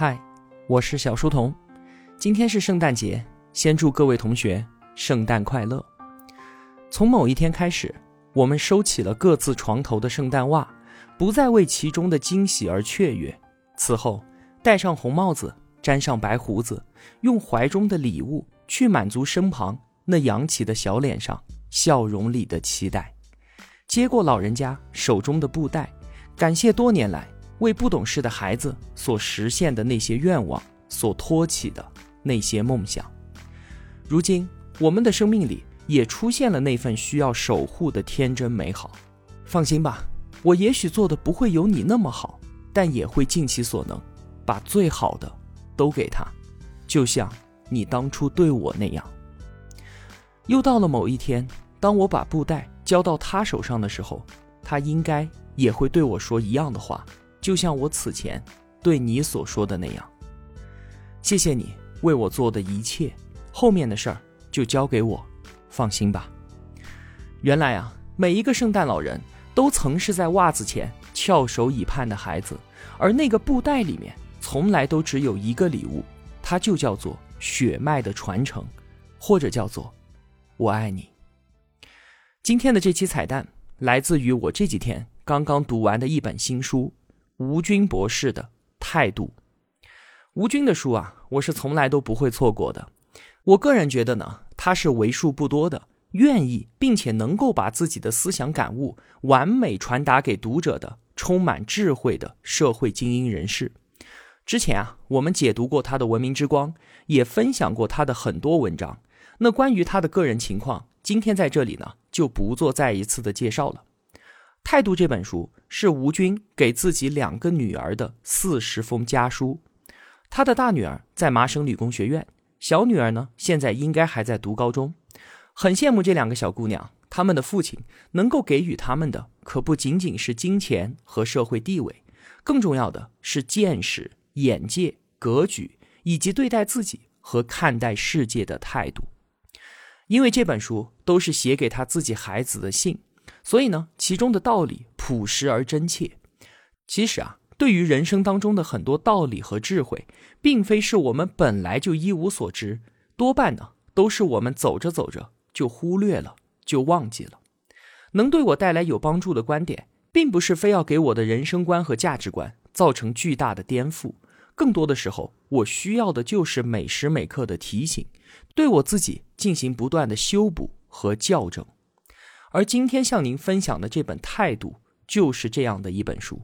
嗨，我是小书童。今天是圣诞节，先祝各位同学圣诞快乐。从某一天开始，我们收起了各自床头的圣诞袜，不再为其中的惊喜而雀跃。此后，戴上红帽子，粘上白胡子，用怀中的礼物去满足身旁那扬起的小脸上笑容里的期待。接过老人家手中的布袋，感谢多年来。为不懂事的孩子所实现的那些愿望，所托起的那些梦想，如今我们的生命里也出现了那份需要守护的天真美好。放心吧，我也许做的不会有你那么好，但也会尽其所能，把最好的都给他，就像你当初对我那样。又到了某一天，当我把布袋交到他手上的时候，他应该也会对我说一样的话。就像我此前对你所说的那样，谢谢你为我做的一切，后面的事儿就交给我，放心吧。原来啊，每一个圣诞老人都曾是在袜子前翘首以盼的孩子，而那个布袋里面从来都只有一个礼物，它就叫做血脉的传承，或者叫做我爱你。今天的这期彩蛋来自于我这几天刚刚读完的一本新书。吴军博士的态度，吴军的书啊，我是从来都不会错过的。我个人觉得呢，他是为数不多的愿意并且能够把自己的思想感悟完美传达给读者的充满智慧的社会精英人士。之前啊，我们解读过他的《文明之光》，也分享过他的很多文章。那关于他的个人情况，今天在这里呢，就不做再一次的介绍了。态度这本书是吴军给自己两个女儿的四十封家书。他的大女儿在麻省理工学院，小女儿呢现在应该还在读高中。很羡慕这两个小姑娘，她们的父亲能够给予她们的可不仅仅是金钱和社会地位，更重要的是见识、眼界、格局以及对待自己和看待世界的态度。因为这本书都是写给他自己孩子的信。所以呢，其中的道理朴实而真切。其实啊，对于人生当中的很多道理和智慧，并非是我们本来就一无所知，多半呢都是我们走着走着就忽略了，就忘记了。能对我带来有帮助的观点，并不是非要给我的人生观和价值观造成巨大的颠覆。更多的时候，我需要的就是每时每刻的提醒，对我自己进行不断的修补和校正。而今天向您分享的这本《态度》就是这样的一本书。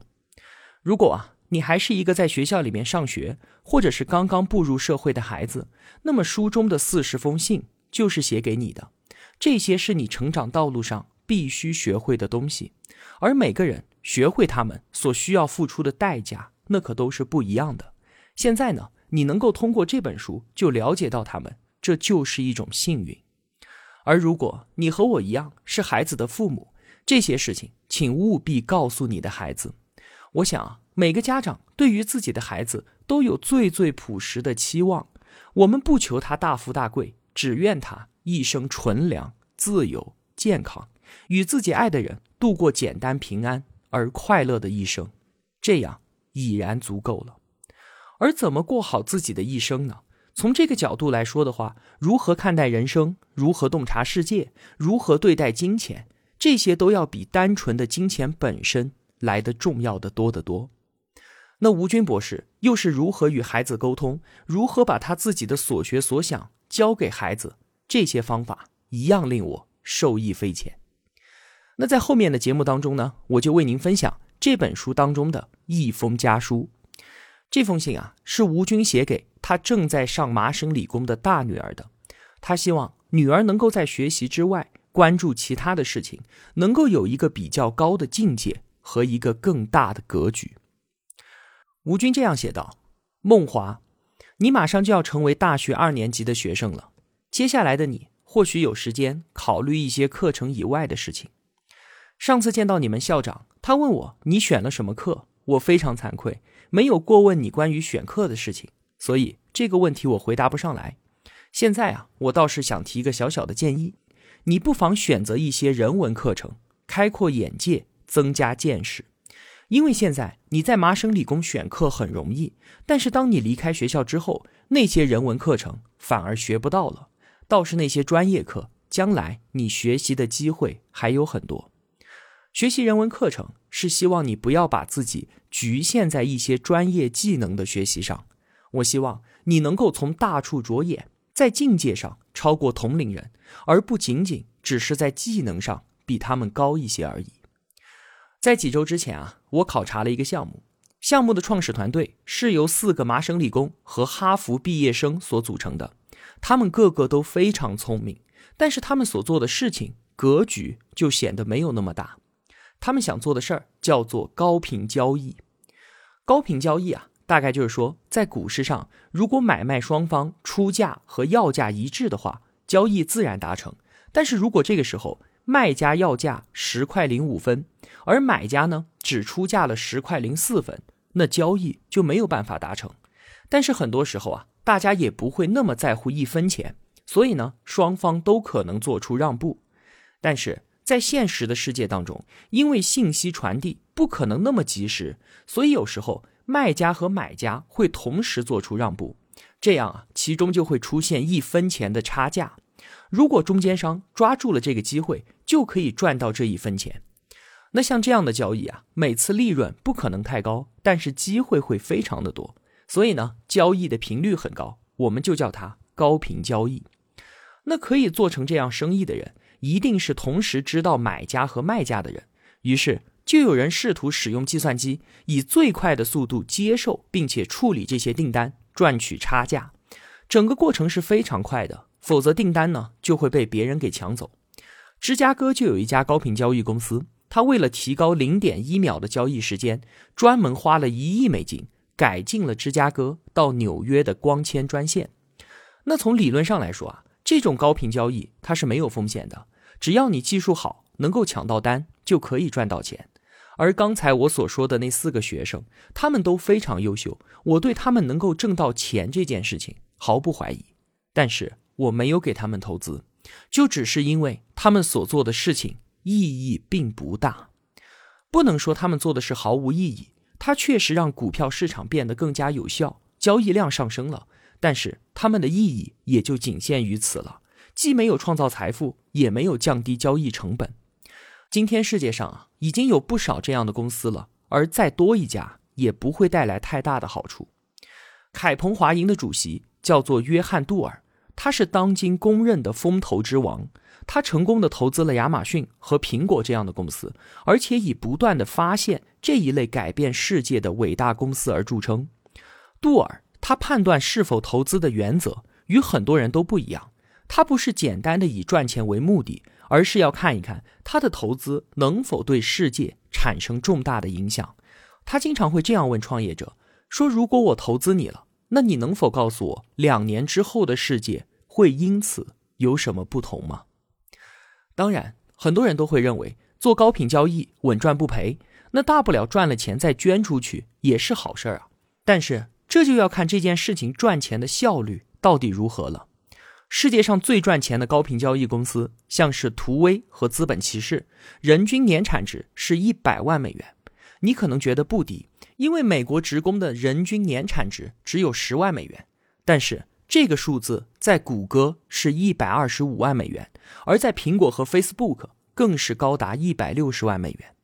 如果啊，你还是一个在学校里面上学，或者是刚刚步入社会的孩子，那么书中的四十封信就是写给你的。这些是你成长道路上必须学会的东西，而每个人学会他们所需要付出的代价，那可都是不一样的。现在呢，你能够通过这本书就了解到他们，这就是一种幸运。而如果你和我一样是孩子的父母，这些事情请务必告诉你的孩子。我想啊，每个家长对于自己的孩子都有最最朴实的期望。我们不求他大富大贵，只愿他一生纯良、自由、健康，与自己爱的人度过简单、平安而快乐的一生，这样已然足够了。而怎么过好自己的一生呢？从这个角度来说的话，如何看待人生，如何洞察世界，如何对待金钱，这些都要比单纯的金钱本身来的重要的多得多。那吴军博士又是如何与孩子沟通，如何把他自己的所学所想教给孩子？这些方法一样令我受益匪浅。那在后面的节目当中呢，我就为您分享这本书当中的一封家书。这封信啊，是吴军写给。他正在上麻省理工的大女儿的，他希望女儿能够在学习之外关注其他的事情，能够有一个比较高的境界和一个更大的格局。吴军这样写道：“梦华，你马上就要成为大学二年级的学生了，接下来的你或许有时间考虑一些课程以外的事情。上次见到你们校长，他问我你选了什么课，我非常惭愧，没有过问你关于选课的事情。”所以这个问题我回答不上来。现在啊，我倒是想提一个小小的建议，你不妨选择一些人文课程，开阔眼界，增加见识。因为现在你在麻省理工选课很容易，但是当你离开学校之后，那些人文课程反而学不到了，倒是那些专业课，将来你学习的机会还有很多。学习人文课程是希望你不要把自己局限在一些专业技能的学习上。我希望你能够从大处着眼，在境界上超过同龄人，而不仅仅只是在技能上比他们高一些而已。在几周之前啊，我考察了一个项目，项目的创始团队是由四个麻省理工和哈佛毕业生所组成的，他们个个都非常聪明，但是他们所做的事情格局就显得没有那么大。他们想做的事儿叫做高频交易。高频交易啊，大概就是说，在股市上，如果买卖双方出价和要价一致的话，交易自然达成。但是如果这个时候卖家要价十块零五分，而买家呢只出价了十块零四分，那交易就没有办法达成。但是很多时候啊，大家也不会那么在乎一分钱，所以呢，双方都可能做出让步。但是。在现实的世界当中，因为信息传递不可能那么及时，所以有时候卖家和买家会同时做出让步，这样啊，其中就会出现一分钱的差价。如果中间商抓住了这个机会，就可以赚到这一分钱。那像这样的交易啊，每次利润不可能太高，但是机会会非常的多，所以呢，交易的频率很高，我们就叫它高频交易。那可以做成这样生意的人。一定是同时知道买家和卖家的人，于是就有人试图使用计算机，以最快的速度接受并且处理这些订单，赚取差价。整个过程是非常快的，否则订单呢就会被别人给抢走。芝加哥就有一家高频交易公司，他为了提高零点一秒的交易时间，专门花了一亿美金改进了芝加哥到纽约的光纤专线。那从理论上来说啊。这种高频交易它是没有风险的，只要你技术好，能够抢到单，就可以赚到钱。而刚才我所说的那四个学生，他们都非常优秀，我对他们能够挣到钱这件事情毫不怀疑。但是我没有给他们投资，就只是因为他们所做的事情意义并不大。不能说他们做的是毫无意义，它确实让股票市场变得更加有效，交易量上升了。但是他们的意义也就仅限于此了，既没有创造财富，也没有降低交易成本。今天世界上啊，已经有不少这样的公司了，而再多一家也不会带来太大的好处。凯鹏华银的主席叫做约翰杜尔，他是当今公认的风投之王，他成功的投资了亚马逊和苹果这样的公司，而且以不断的发现这一类改变世界的伟大公司而著称。杜尔。他判断是否投资的原则与很多人都不一样，他不是简单的以赚钱为目的，而是要看一看他的投资能否对世界产生重大的影响。他经常会这样问创业者说：“如果我投资你了，那你能否告诉我，两年之后的世界会因此有什么不同吗？”当然，很多人都会认为做高频交易稳赚不赔，那大不了赚了钱再捐出去也是好事儿啊。但是。这就要看这件事情赚钱的效率到底如何了。世界上最赚钱的高频交易公司，像是图威和资本骑士，人均年产值是一百万美元。你可能觉得不低，因为美国职工的人均年产值只有十万美元。但是这个数字在谷歌是一百二十五万美元，而在苹果和 Facebook 更是高达一百六十万美元。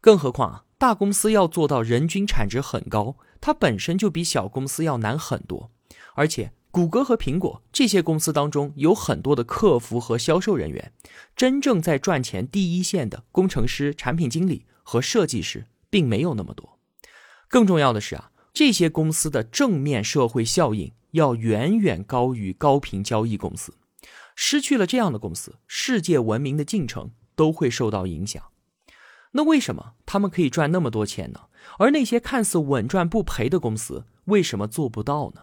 更何况啊，大公司要做到人均产值很高。它本身就比小公司要难很多，而且谷歌和苹果这些公司当中有很多的客服和销售人员，真正在赚钱第一线的工程师、产品经理和设计师并没有那么多。更重要的是啊，这些公司的正面社会效应要远远高于高频交易公司。失去了这样的公司，世界文明的进程都会受到影响。那为什么他们可以赚那么多钱呢？而那些看似稳赚不赔的公司为什么做不到呢？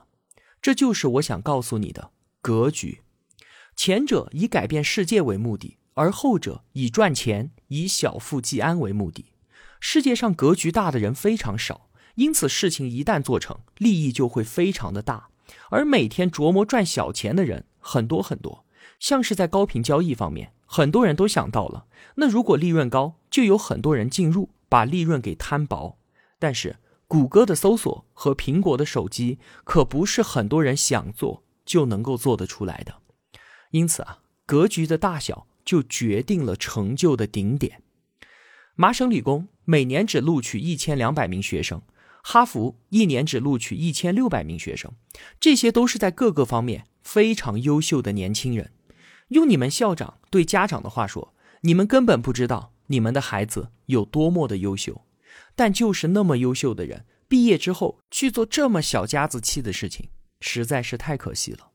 这就是我想告诉你的格局。前者以改变世界为目的，而后者以赚钱、以小富即安为目的。世界上格局大的人非常少，因此事情一旦做成，利益就会非常的大。而每天琢磨赚小钱的人很多很多，像是在高频交易方面。很多人都想到了，那如果利润高，就有很多人进入，把利润给摊薄，但是谷歌的搜索和苹果的手机可不是很多人想做就能够做得出来的。因此啊，格局的大小就决定了成就的顶点。麻省理工每年只录取一千两百名学生，哈佛一年只录取一千六百名学生，这些都是在各个方面非常优秀的年轻人。用你们校长对家长的话说，你们根本不知道你们的孩子有多么的优秀，但就是那么优秀的人，毕业之后去做这么小家子气的事情，实在是太可惜了。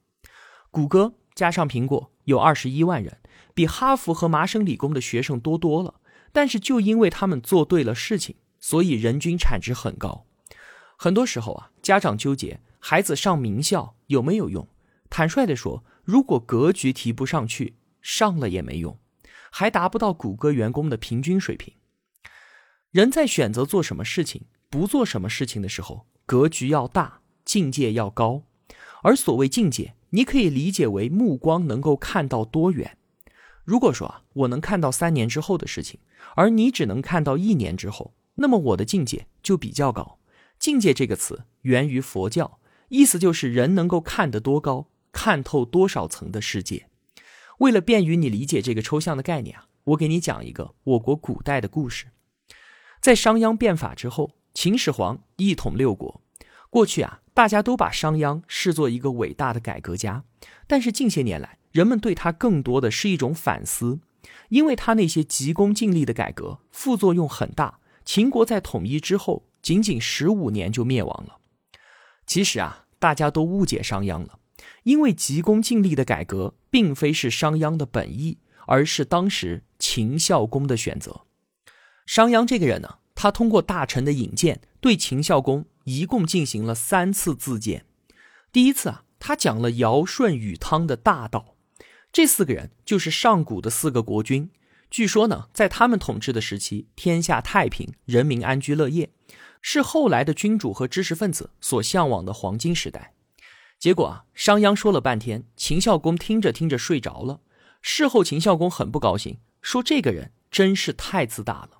谷歌加上苹果有二十一万人，比哈佛和麻省理工的学生多多了。但是就因为他们做对了事情，所以人均产值很高。很多时候啊，家长纠结孩子上名校有没有用。坦率地说，如果格局提不上去，上了也没用，还达不到谷歌员工的平均水平。人在选择做什么事情、不做什么事情的时候，格局要大，境界要高。而所谓境界，你可以理解为目光能够看到多远。如果说啊，我能看到三年之后的事情。而你只能看到一年之后，那么我的境界就比较高。境界这个词源于佛教，意思就是人能够看得多高，看透多少层的世界。为了便于你理解这个抽象的概念啊，我给你讲一个我国古代的故事。在商鞅变法之后，秦始皇一统六国。过去啊，大家都把商鞅视作一个伟大的改革家，但是近些年来，人们对他更多的是一种反思。因为他那些急功近利的改革副作用很大，秦国在统一之后仅仅十五年就灭亡了。其实啊，大家都误解商鞅了，因为急功近利的改革并非是商鞅的本意，而是当时秦孝公的选择。商鞅这个人呢，他通过大臣的引荐，对秦孝公一共进行了三次自荐。第一次啊，他讲了尧舜禹汤的大道。这四个人就是上古的四个国君。据说呢，在他们统治的时期，天下太平，人民安居乐业，是后来的君主和知识分子所向往的黄金时代。结果啊，商鞅说了半天，秦孝公听着听着睡着了。事后，秦孝公很不高兴，说这个人真是太自大了。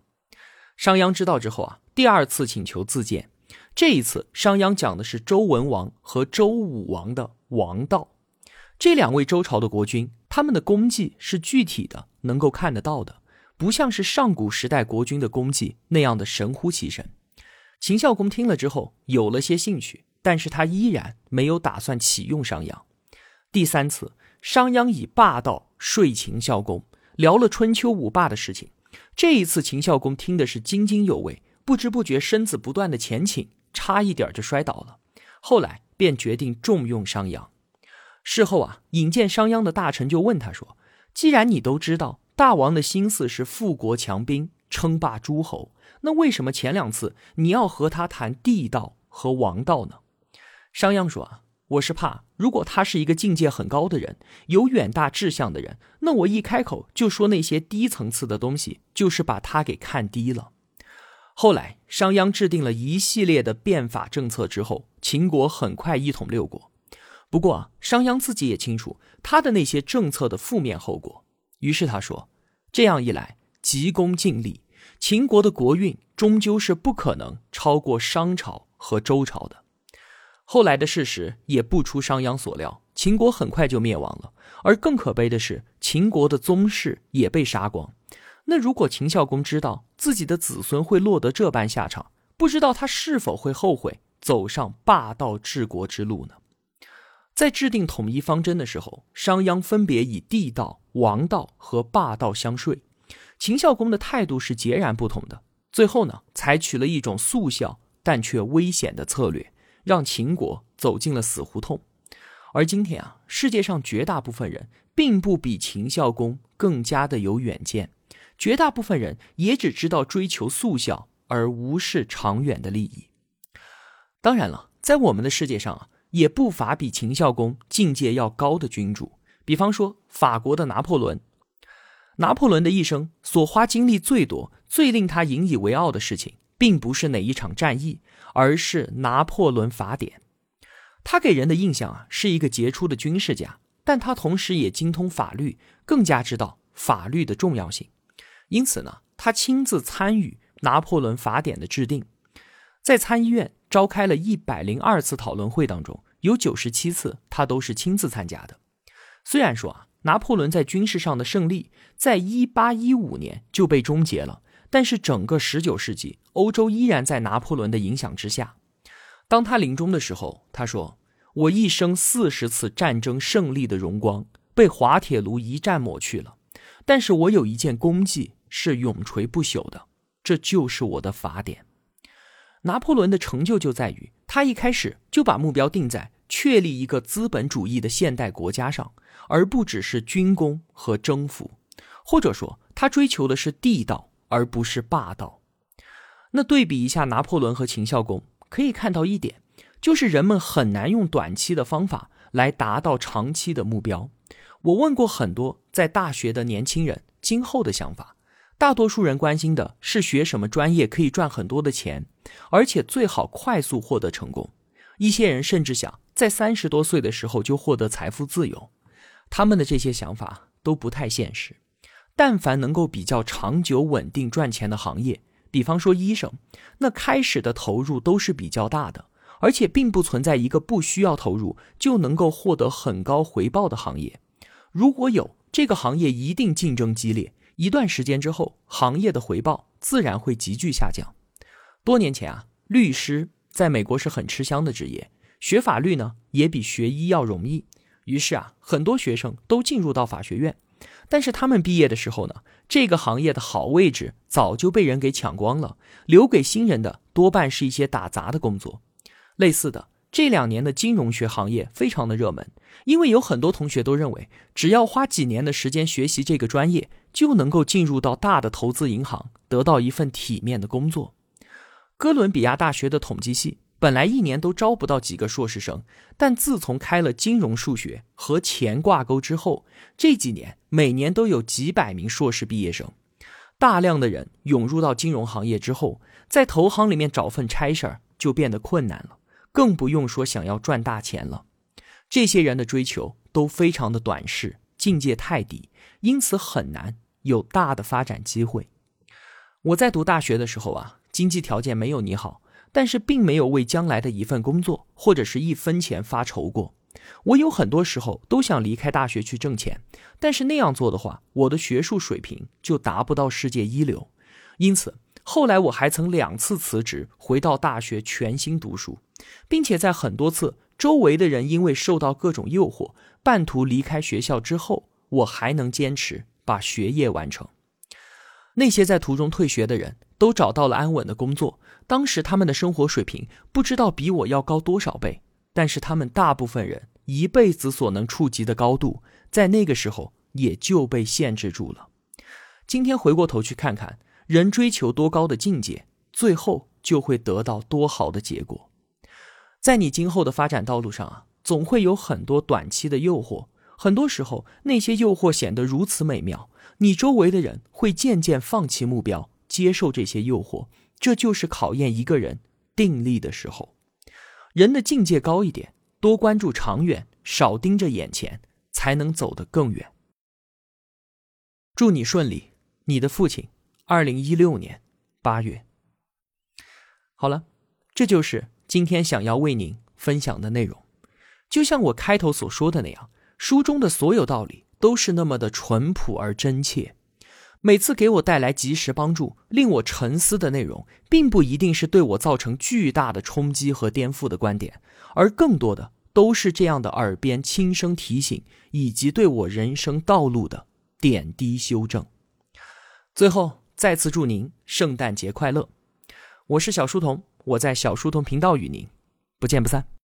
商鞅知道之后啊，第二次请求自荐。这一次，商鞅讲的是周文王和周武王的王道。这两位周朝的国君。他们的功绩是具体的，能够看得到的，不像是上古时代国君的功绩那样的神乎其神。秦孝公听了之后有了些兴趣，但是他依然没有打算启用商鞅。第三次，商鞅以霸道说秦孝公，聊了春秋五霸的事情。这一次，秦孝公听的是津津有味，不知不觉身子不断的前倾，差一点就摔倒了。后来便决定重用商鞅。事后啊，引荐商鞅的大臣就问他说：“既然你都知道大王的心思是富国强兵、称霸诸侯，那为什么前两次你要和他谈地道和王道呢？”商鞅说：“啊，我是怕如果他是一个境界很高的人，有远大志向的人，那我一开口就说那些低层次的东西，就是把他给看低了。”后来，商鞅制定了一系列的变法政策之后，秦国很快一统六国。不过，商鞅自己也清楚他的那些政策的负面后果，于是他说：“这样一来，急功近利，秦国的国运终究是不可能超过商朝和周朝的。”后来的事实也不出商鞅所料，秦国很快就灭亡了。而更可悲的是，秦国的宗室也被杀光。那如果秦孝公知道自己的子孙会落得这般下场，不知道他是否会后悔走上霸道治国之路呢？在制定统一方针的时候，商鞅分别以地道、王道和霸道相税，秦孝公的态度是截然不同的。最后呢，采取了一种速效但却危险的策略，让秦国走进了死胡同。而今天啊，世界上绝大部分人并不比秦孝公更加的有远见，绝大部分人也只知道追求速效而无视长远的利益。当然了，在我们的世界上啊。也不乏比秦孝公境界要高的君主，比方说法国的拿破仑。拿破仑的一生所花精力最多、最令他引以为傲的事情，并不是哪一场战役，而是《拿破仑法典》。他给人的印象啊，是一个杰出的军事家，但他同时也精通法律，更加知道法律的重要性。因此呢，他亲自参与《拿破仑法典》的制定。在参议院召开了一百零二次讨论会当中，有九十七次他都是亲自参加的。虽然说啊，拿破仑在军事上的胜利在一八一五年就被终结了，但是整个十九世纪，欧洲依然在拿破仑的影响之下。当他临终的时候，他说：“我一生四十次战争胜利的荣光被滑铁卢一战抹去了，但是我有一件功绩是永垂不朽的，这就是我的法典。”拿破仑的成就就在于他一开始就把目标定在确立一个资本主义的现代国家上，而不只是军功和征服，或者说他追求的是地道而不是霸道。那对比一下拿破仑和秦孝公，可以看到一点，就是人们很难用短期的方法来达到长期的目标。我问过很多在大学的年轻人，今后的想法。大多数人关心的是学什么专业可以赚很多的钱，而且最好快速获得成功。一些人甚至想在三十多岁的时候就获得财富自由。他们的这些想法都不太现实。但凡能够比较长久稳定赚钱的行业，比方说医生，那开始的投入都是比较大的，而且并不存在一个不需要投入就能够获得很高回报的行业。如果有，这个行业一定竞争激烈。一段时间之后，行业的回报自然会急剧下降。多年前啊，律师在美国是很吃香的职业，学法律呢也比学医要容易。于是啊，很多学生都进入到法学院。但是他们毕业的时候呢，这个行业的好位置早就被人给抢光了，留给新人的多半是一些打杂的工作。类似的。这两年的金融学行业非常的热门，因为有很多同学都认为，只要花几年的时间学习这个专业，就能够进入到大的投资银行，得到一份体面的工作。哥伦比亚大学的统计系本来一年都招不到几个硕士生，但自从开了金融数学和钱挂钩之后，这几年每年都有几百名硕士毕业生。大量的人涌入到金融行业之后，在投行里面找份差事儿就变得困难了。更不用说想要赚大钱了，这些人的追求都非常的短视，境界太低，因此很难有大的发展机会。我在读大学的时候啊，经济条件没有你好，但是并没有为将来的一份工作或者是一分钱发愁过。我有很多时候都想离开大学去挣钱，但是那样做的话，我的学术水平就达不到世界一流。因此，后来我还曾两次辞职，回到大学全心读书。并且在很多次周围的人因为受到各种诱惑，半途离开学校之后，我还能坚持把学业完成。那些在途中退学的人都找到了安稳的工作，当时他们的生活水平不知道比我要高多少倍，但是他们大部分人一辈子所能触及的高度，在那个时候也就被限制住了。今天回过头去看看，人追求多高的境界，最后就会得到多好的结果。在你今后的发展道路上啊，总会有很多短期的诱惑。很多时候，那些诱惑显得如此美妙，你周围的人会渐渐放弃目标，接受这些诱惑。这就是考验一个人定力的时候。人的境界高一点，多关注长远，少盯着眼前，才能走得更远。祝你顺利，你的父亲。二零一六年八月。好了，这就是。今天想要为您分享的内容，就像我开头所说的那样，书中的所有道理都是那么的淳朴而真切。每次给我带来及时帮助、令我沉思的内容，并不一定是对我造成巨大的冲击和颠覆的观点，而更多的都是这样的耳边轻声提醒，以及对我人生道路的点滴修正。最后，再次祝您圣诞节快乐！我是小书童。我在小书童频道与您不见不散。